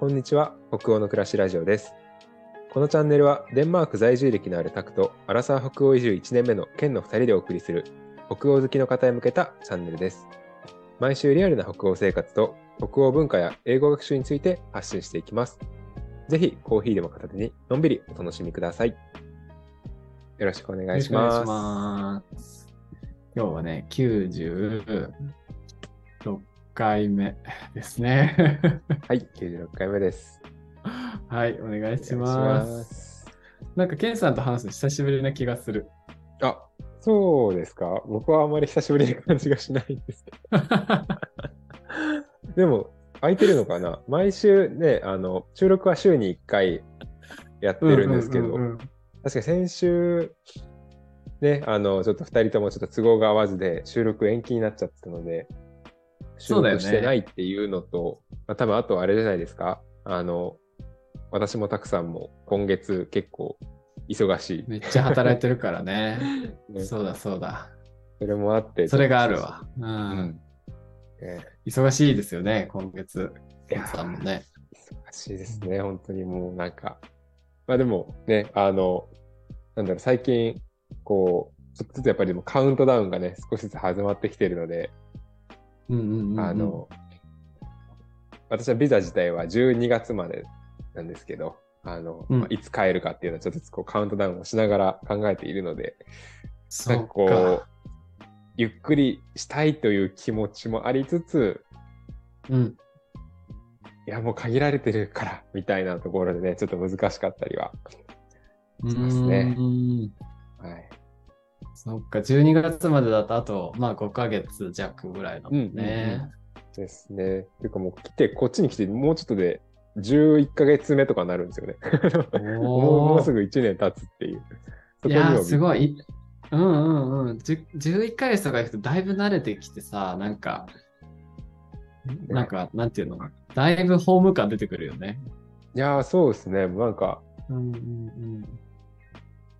こんにちは。北欧の暮らしラジオです。このチャンネルはデンマーク在住歴のあるタクとアラサー北欧移住1年目のケンの2人でお送りする北欧好きの方へ向けたチャンネルです。毎週リアルな北欧生活と北欧文化や英語学習について発信していきます。ぜひコーヒーでも片手にのんびりお楽しみください。よろしくお願いします。ます。今日はね、96回目ですね。はい96回目ですはい、お願いしおます。ますなんか、ケンさんと話すの久しぶりな気がする。あそうですか？僕はあまり久しぶりな感じがしないんですけど でも、空いてるのかな？毎週ね、あの、収録は週に1回やってるんですけど、確かに先週、ね、あの、ちょっと2人ともちょっと都合が合わずで収録延期になっちゃってたので、収そうだよね録してないっていうのと、まあ、多分あとあれじゃないですか、あの、私もたくさんも今月結構忙しめっちゃ働いてるからね。い、ねそうだそうだ。それもあって、それがあるわ。う。うんん。ね忙しいですよね、今月。さんもね。忙しいですね、本当にもうなんか。まあでもね、あの、なんだろう、最近、こう、ちょっとずつやっぱりでもカウントダウンがね、少しずつ始まってきてるので、うんうんうんうんあの、私はビザ自体は12月までなんですけど、あの、うんまあいつ帰るかっていうのはちょっとずつこうカウントダウンをしながら考えているので、なんかこうか。、ゆっくりしたいという気持ちもありつつ、うん。いや、もう限られてるから、みたいなところでね、ちょっと難しかったりはしますねはい。そっか、12月までだとあと、まあ5ヶ月弱ぐらいだもんね。ですね。ていうかもう来て、こっちに来て、もうちょっとで11ヶ月目とかになるんですよね。もうすぐ1年経つっていう。そいやすごい。うんうんうん。じゅ11ヶ月とか行くとだいぶ慣れてきてさ、なんか、なんか、なんていうの？だいぶホーム感出てくるよね。いやー、そうですね。なんか、うんうんうん。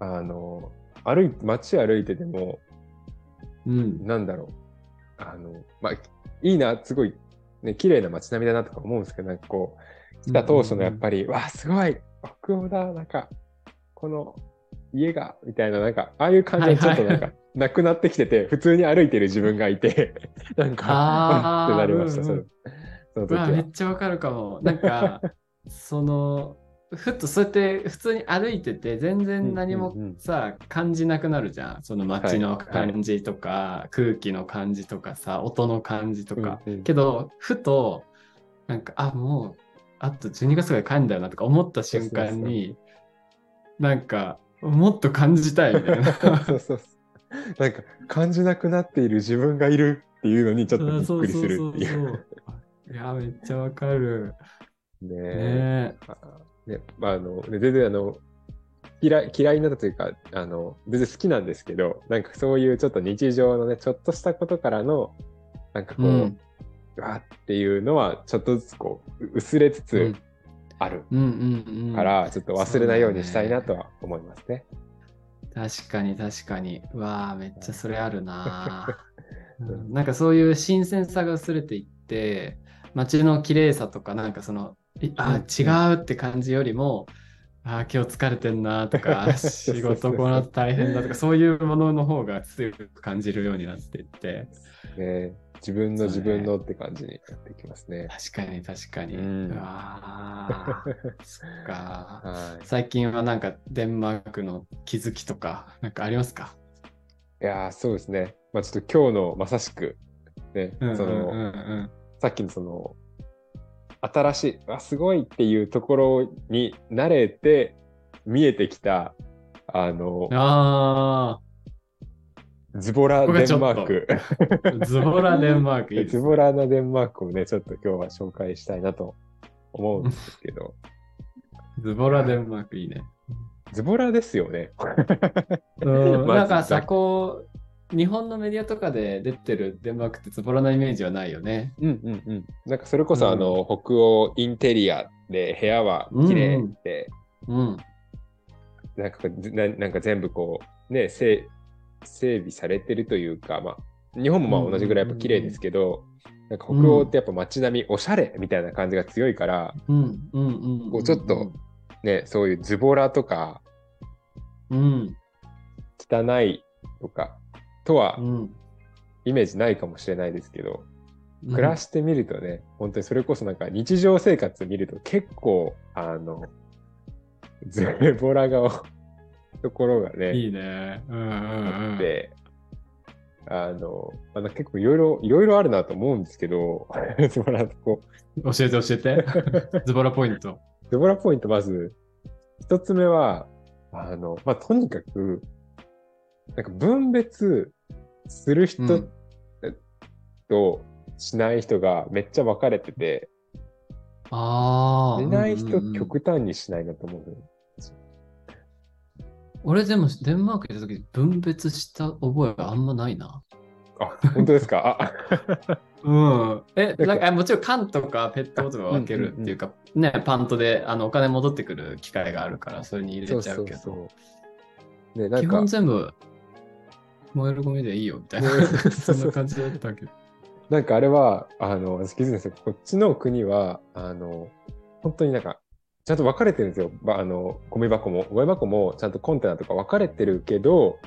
あの、歩いて、街歩いてても、うん。なんだろう。あの、まあ、いいな、すごい、ね、綺麗な街並みだなとか思うんですけど、なんかこう、来た当初のやっぱり、わあ、すごい、北欧だ、なんか、この家が、みたいな、なんか、ああいう感じはちょっとなんか、なくなってきてて、普通に歩いてる自分がいて、なんか、あってなりました、そのうんうんその時うわ、めは。っちゃわかるかも。なんか、その、ふっとそうやって普通に歩いてて全然何もさ、感じなくなるじゃん。その街のはい感じとか、空気の感じとかさ、音の感じとか。けど、ふと、なんか、あ、もう、あと12月ぐらい帰るんだよなとか思った瞬間に、なんか、もっと感じたいみたいな。そうそう。なんか、感じなくなっている自分がいるっていうのに、ちょっとびっくりするっていう。いや、めっちゃわかる。ねねえ。あね、まあ、あの、ね全然あの、嫌い、嫌いになったというか、あの、全然好きなんですけど、なんかそういうちょっと日常のね、ちょっとしたことからの、なんかこう、うんうわーっていうのは、ちょっとずつこう、う薄れつつうんある。から、ちょっと忘れないようにしたいなとは思いますね。確かに確かに。うわあ、めっちゃそれあるな、う うんなんかそういう新鮮さが薄れていって、街の綺麗さとか、なんかその、いあうん違うって感じよりも、あー今日疲れてんなとか、仕事この後大変だとか、そういうものの方が強く感じるようになっていって、ね自分の自分のって感じになってきますね。確かに確かに。ううんわー そっか。はい。最近はなんかデンマークの気づきとか、なんかありますか？いやーそうですね。まあちょっと今日のまさしく、ね、その、うんうんさっきのその、新しい、あ、すごいっていうところに慣れて見えてきた、あのうん、あズボラデンマーク。あ、ズボラデンマーク いいですズボラなデンマークをね、ちょっと今日は紹介したいなと思うんですけど、ズボラデンマークいいね。ズボラですよね。うん なんかさ、こう、日本のメディアとかで出てるデンマークってズボラなイメージはないよね。うんうんうん。なんかそれこそあの、北欧インテリアで部屋は綺麗で、うん。なんかこうななんか全部こうね整整備されてるというか、まあ、日本もまあ同じぐらいやっぱ綺麗ですけど、なんか北欧ってやっぱ街並み、おしゃれみたいな感じが強いから、うんうんうんうん。こうちょっとね、そういうズボラとかうん。汚いとかとはうん。イメージないかもしれないですけど、うん暮らしてみるとね、本当にそれこそなんか日常生活見ると結構、あの、ズボラが ところがね、いいね。うんうんうん。あって、あの、まあ、結構いろいろ、いろいろあるなと思うんですけど、ズボラのとこ。教えて教えて。ズボラポイント。ズボラポイント、まず、一つ目は、あの、まあ、とにかく、なんか分別する人うんとしない人がめっちゃ分かれてて、ああ。しない人うんうんうん極端にしないなと思うのよ。俺でもデンマーク行った時分別した覚えがあんまないな。あ、本当ですか？あ、うん。え、なんかもちろん缶とかペットボトルは分けるっていうか、ね、パントであのお金戻ってくる機会があるから、それに入れちゃうけど、そうそうそう。ね、基本、全部燃えるゴミでいいよみたいな、そんな感じだったけど。なんかあれは、あの、私気づいたんですよ。こっちの国は、あの、本当になんか、ちゃんと分かれてるんですよ。ばあの、ゴミ箱も。ゴミ箱もちゃんとコンテナとか分かれてるけど、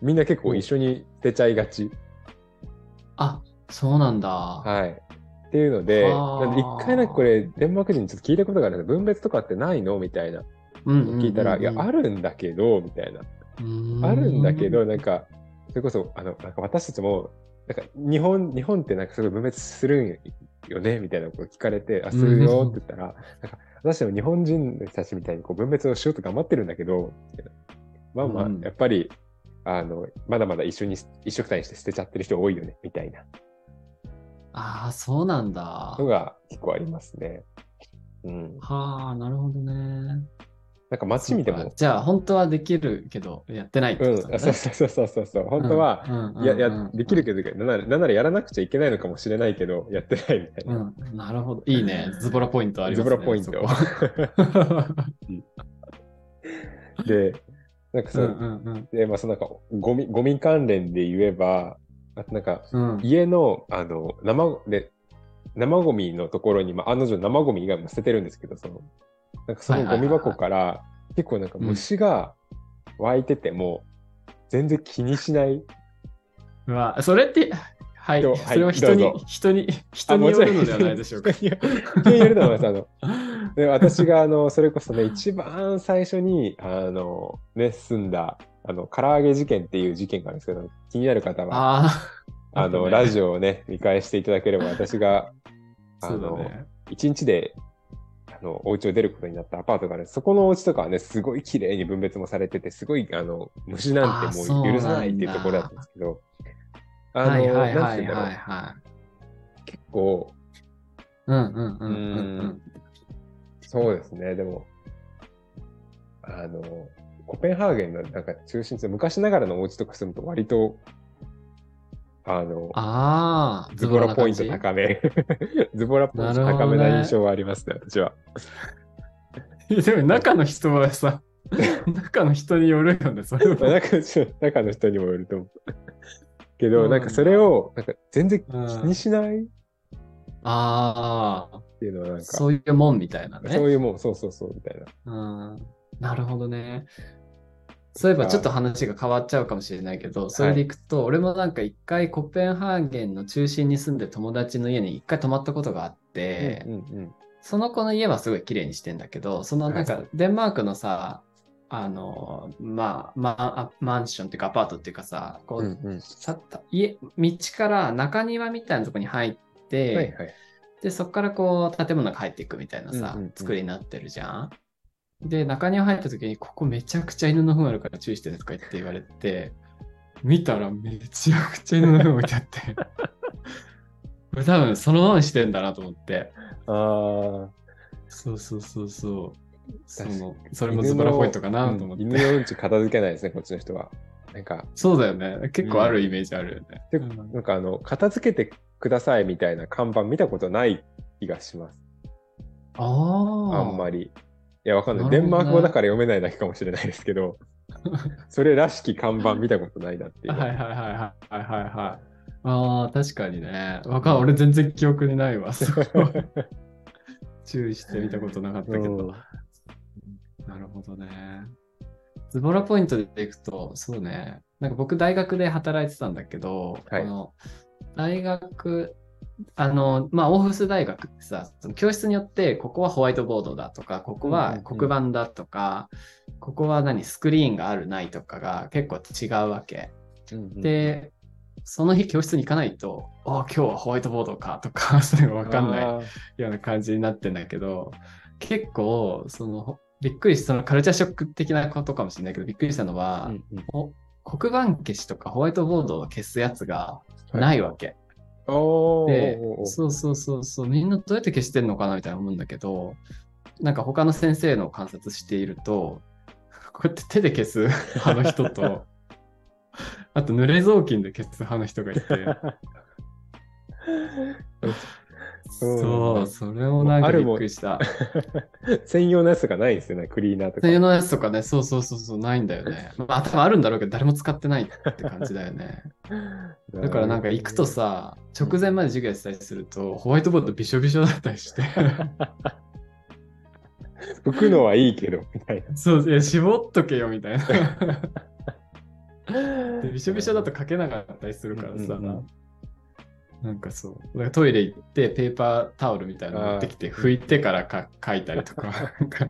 みんな結構一緒に捨てちゃいがち。あ、そうなんだ。はい。っていうので、一回なんかこれ、デンマーク人にちょっと聞いたことがあるんです分別とかってないの？みたいな。うんうんうんうん聞いたら、いや、あるんだけど、みたいな。うんあるんだけど、なんか、それこそ、あの、なんか私たちも、なんか日本、日本ってなんかすごい分別するんよねみたいなこと聞かれて、あ、するよって言ったら、なんか私たちも日本人たちみたいにこう分別をしようと頑張ってるんだけど、まあまあ、うんやっぱり、あの、まだまだ一緒に、一緒くたにして捨てちゃってる人多いよね、みたいなああ、そうなんだ。のが結構ありますね。うん。はあ、なるほどね。なんか街見てもじゃあ、本当はできるけど、やってないってうん、ことだね。そうそうそうそうそう、本当は、うん、いや、や、できるけど、なんなら、なんならやらなくちゃいけないのかもしれないけど、やってないみたいな。うん、うんなるほど。いいね。ズボラポイントありズますね。ボラポイント。で、なんかうそんう、うんで、まあ、そのなんか、ゴミ、ゴミ関連で言えば、あとなんか、うん。うん家の、あの、生、で、生ゴミのところに、まあ、案の定生ゴミ以外も捨ててるんですけど、その、なんかそのゴミ箱から、結構なんか虫が湧いてても、全然気にしない。うわ、それって、はい、はいそれは人に人に、人によるのではないでしょうか。人によると思います。あの、で私があのそれこそね一番最初にあのね住んだあの唐揚げ事件っていう事件があるんですけど気になる方はああ、あの、ねラジオをね見返していただければ私があの、ね。一日であのお家を出ることになったアパートがあるそこのお家とかはねすごい綺麗に分別もされててすごいあの虫なんてもう許さないっていうところだったんですけどあの、はいはいなんはいて言うんだろう。はいはい。結構うんうんうんうんううんそうですね、でも、あの、コペンハーゲンのなんか中心地で昔ながらのお家とか住むと割と、あの、ああ、ズボラポイント高め、ズボラポイント高めな印象はありますね、私は。でも中の人はさ、中の人によるよね、それは。まあ中の人にもよると思う。けど、なんかそれを、なんか全然気うんにしないっああ、ていうのはなんか、そういうもんみたいなね。そういうもん、そうそうそう、みたいな。うんなるほどね。そういえばちょっと話が変わっちゃうかもしれないけど、それでいくと、俺もなんか一回コペンハーゲンの中心に住んでる友達の家に一回泊まったことがあって、うんうんその子の家はすごい綺麗にしてんだけど、そのなんかデンマークのさ、あの、まあ、まあ、マンションっていうかアパートっていうかさ、こう、うんうん。うんさった家、道から中庭みたいなとこに入って、はいはい。で、そこからこう、建物が入っていくみたいなさ、うんうんうん。作りになってるじゃん。で、中庭入った時に、ここめちゃくちゃ犬の糞あるから注意してねとか言って言われて、見たらめちゃくちゃ犬の糞置いてあって、これ多分そのままにしてんだなと思って。ああ。そうそうそうそう。その、それもズボラポイントかなと思って。うん犬のうんち片付けないですね、こっちの人は。なんか、そうだよね。結構あるイメージあるよね。でうんなんかあの、片付けてくださいみたいな看板見たことない気がします。ああ。あんまり。いや、わかんない。デンマーク語だから読めないだけかもしれないですけど、それらしき看板見たことないなっていう。はいはいはいはいはいはいはい。ああ、確かにね。わかん俺全然記憶にないわ。注意してみたことなかったけうんど。なるほどね。ズボラポイントでいくと、そうね。なんか僕大学で働いてたんだけど、はいこの大学、あの、まあ、オーフス大学ってさ、その教室によって、ここはホワイトボードだとか、ここは黒板だとか、ここは何、スクリーンがあるないとかが結構違うわけ。うんで、その日教室に行かないと、ああ、今日はホワイトボードかとか、そういうのわかんないような感じになってんだけど、結構、その、びっくりした、そのカルチャーショック的なことかもしれないけど、びっくりしたのは、うんうん。お黒板消しとかホワイトボードを消すやつがないわけ。おーでそうそうそうそう、みんなどうやって消してんのかなみたいな思うんだけど、なんか他の先生の観察していると、こうやって手で消す 派の人と、あと濡れ雑巾で消す派の人がいて、そう、それもなんかびっくりした。専用のやつがないんですよね、クリーナーとか。そういうのやつとかね、そうそうそうそう、ないんだよね。まあ、多分あるんだろうけど、誰も使ってないって感じだよね。だからなんか行くとさ、直前まで授業やってたりすると、ホワイトボードびしょびしょだったりして、拭くのはいいけど、みたいな。そう、いや、絞っとけよみたいな。でびしょびしょだと書けなかったりするからさ、うんうんうんなんかそう、だからトイレ行ってペーパータオルみたいなの持ってきて拭いてからか書いたりとか、なんか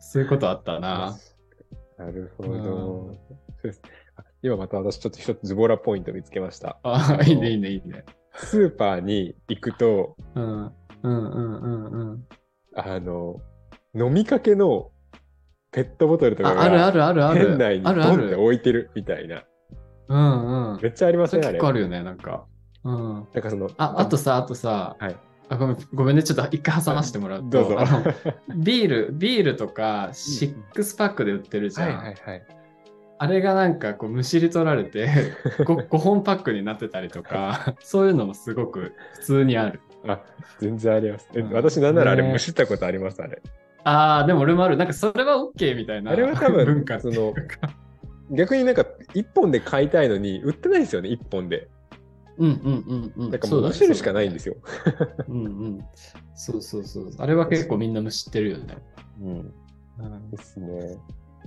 そういうことあったな。なるほど。今また私ちょっと一つズボラポイント見つけました。ああ、いいね、いいね、いいね。スーパーに行くと、うん、うん、うん、うん、うん。あの、飲みかけのペットボトルとかああるあがるあるある。店内にあるあドンってる。置いてるみたいな。うんうん。めっちゃありまそれすね、あれ。結構あるよね、なんか。うん。なんかその、あ、あとさ、あとさ、はい。あごめん、ごめんね、ちょっと一回挟ませてもらうと、どうぞ。あの ビール、ビールとか、シックスパックで売ってるじゃん。はいはいはい。あれがなんかこうむしり取られて 5, 5本パックになってたりとか、そういうのもすごく普通にある。あ、全然あります。えうん私なんならあれねむしったことあります、あれ。ああ、でも俺もある。なんかそれは OK みたいなあれは多分文化っていうか。逆になんか一本で買いたいのに売ってないんですよね、一本で。うんうんうんうん。なんかもうむしるしかないんですよ。よ。うんうん。そうそうそう。あれは結構みんなむしってるよね。うん。ですね。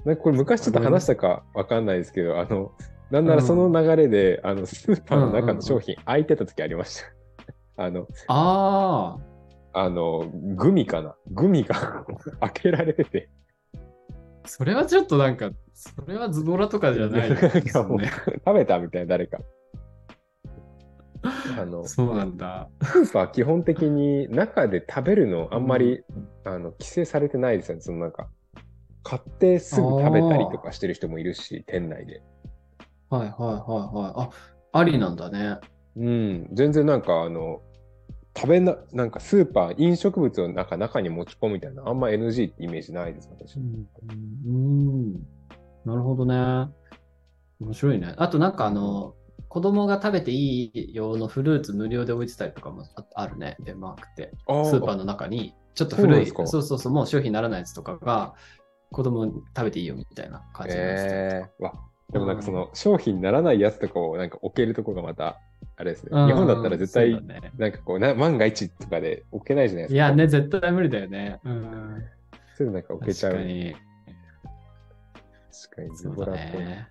なんかこれ昔ちょっと話したかわかんないですけど、あの、なんならその流れで、あの、スーパーの中の商品空いてた時ありました。あの、ああ、あの、グミかな？グミが 開けられてて。それはちょっとなんか、それはズボラとかじゃないね。食べたみたいな誰か。あの、スそうなんだ。ーパー基本的に中で食べるのあんまり、あの規制されてないですよね。そのなんか、買ってすぐ食べたりとかしてる人もいるし、店内で。はいはいはいはい。あ、ありなんだね。うん、全然なんかあの、食べな、なんかスーパー、飲食物をなんか中に持ち込むみたいな、あんま NG ってイメージないです、私。うん、うんなるほどね。面白いね。あとなんかあの、子供が食べていい用のフルーツ無料で置いてたりとかもああるね、デンマークって。あスーパーの中に、ちょっと古い、そそうそうそう、もう商品にならないやつとかが、子供に食べていいよみたいな感じになってたりとかえー、わでもなんかその商品にならないやつとかをなんか置けるとこがまた、あれですね。うん日本だったら絶対なんかこうな、万が一とかで置けないじゃないですか。いやね、絶対無理だよね。うん。そういうのなんか置けちゃう。確かに。確かにズそうだボラポイント。ね。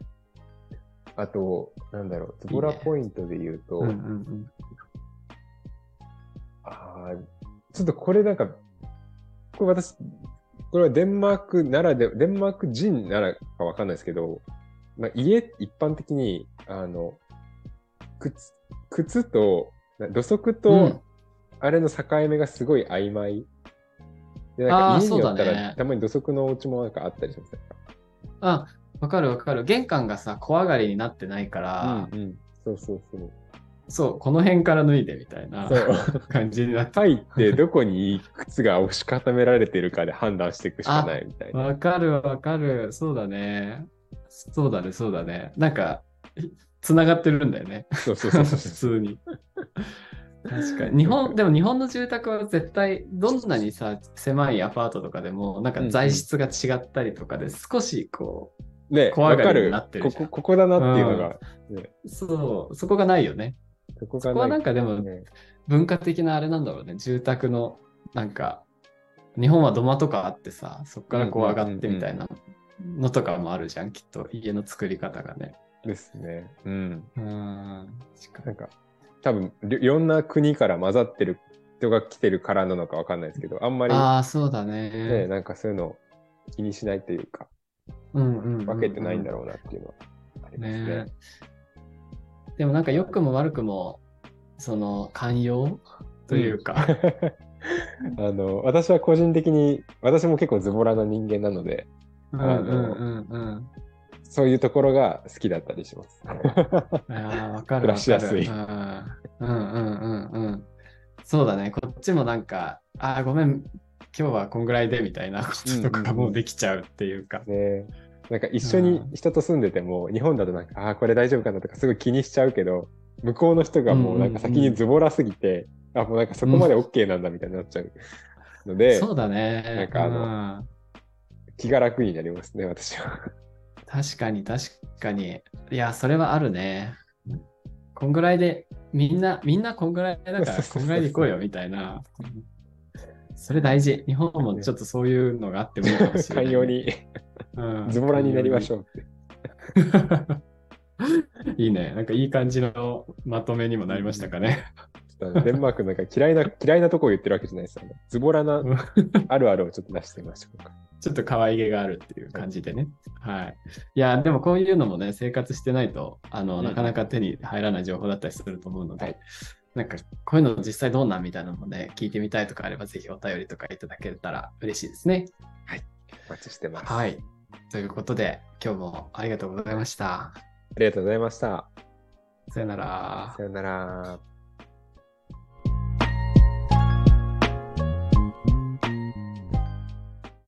あと、なんだろう、ズボラポイントで言うと、うんうんうん。あーちょっとこれなんか、これ私、これはデンマークならで、デンマーク人ならかわかんないですけど、まあ、家、一般的に、あの、靴、靴と、な土足うとん、あれの境目がすごい曖昧。で、なんか家によったら、ねたまに土足のお家もなんかあったりしますね。あ、わかるわかる。玄関がさ、小上がりになってないから、うんうん。そうそうそう。そう、この辺から脱いでみたいな。感じになって。入ってどこに靴が押し固められてるかで判断していくしかないみたいな。わかるわかる。そうだね。そうだね、そうだね。なんか、つながってるんだよね。そうそうそう 普。通に。確かに。日本、でも日本の住宅は絶対、どんなにさ、狭いアパートとかでも、なんか材質が違ったりとかで、少しこう、ね、怖がるなってるじゃんここ。ここだなっていうのが、ね、そう、そこがないよね。そこがそこはなんかでもね文化的なあれなんだろうね。住宅の、なんか、日本は土間とかあってさ、そこからこう上がってみたいなのとかもあるじゃん、きっと。家の作り方がね。ですね。うん。うん。なんか、多分、いいろんな国から混ざってる人が来てるからなのかわかんないですけど、あんまり、ああ、そうだね、ね。なんかそういうのを気にしないというか、うんうんうんうん分けてないんだろうなっていうのはありますね。ねでもなんか良くも悪くも、その寛容というか、あの私は個人的に私も結構ズボラな人間なのでうんうんうんうん。そういうところが好きだったりします。ああ、わかる。暮らしやすいうんうんうんうんうん。そうだね、こっちもなんか、ああ、ごめん、今日はこんぐらいでみたいなこととかもできちゃうっていうか。ねなんか一緒に人と住んでても、日本だとなんかああこれ大丈夫かなとかすごい気にしちゃうけど向こうの人がもうなんか先にズボラすぎて、あもうなんかそこまで OK なんだみたいになっちゃうので、そうだね。なんかあのうん気が楽になりますね私は。確かに確かに。いや、それはあるね。こんぐらいで、みんな、みんなこんぐらいだから、こんぐらいで行こうよみたいな。それ大事。日本もちょっとそういうのがあってもいいかもしれない。寛容にうんズボラになりましょうって。いいね。なんかいい感じのまとめにもなりましたかね。デンマークなんか嫌いな嫌いなとこを言ってるわけじゃないですよ、ね。ズボラなあるあるをちょっと出してみましょうか。ちょっと可愛げがあるっていう感じでね。はい。いや、でもこういうのもね、生活してないと、あの、うんなかなか手に入らない情報だったりすると思うので、はいなんか、こういうの実際どうなんみたいなのもね、聞いてみたいとかあれば、ぜひお便りとかいただけたら嬉しいですね。お待ちしてます。はい。ということで、今日もありがとうございました。ありがとうございました。さよなら。さよなら。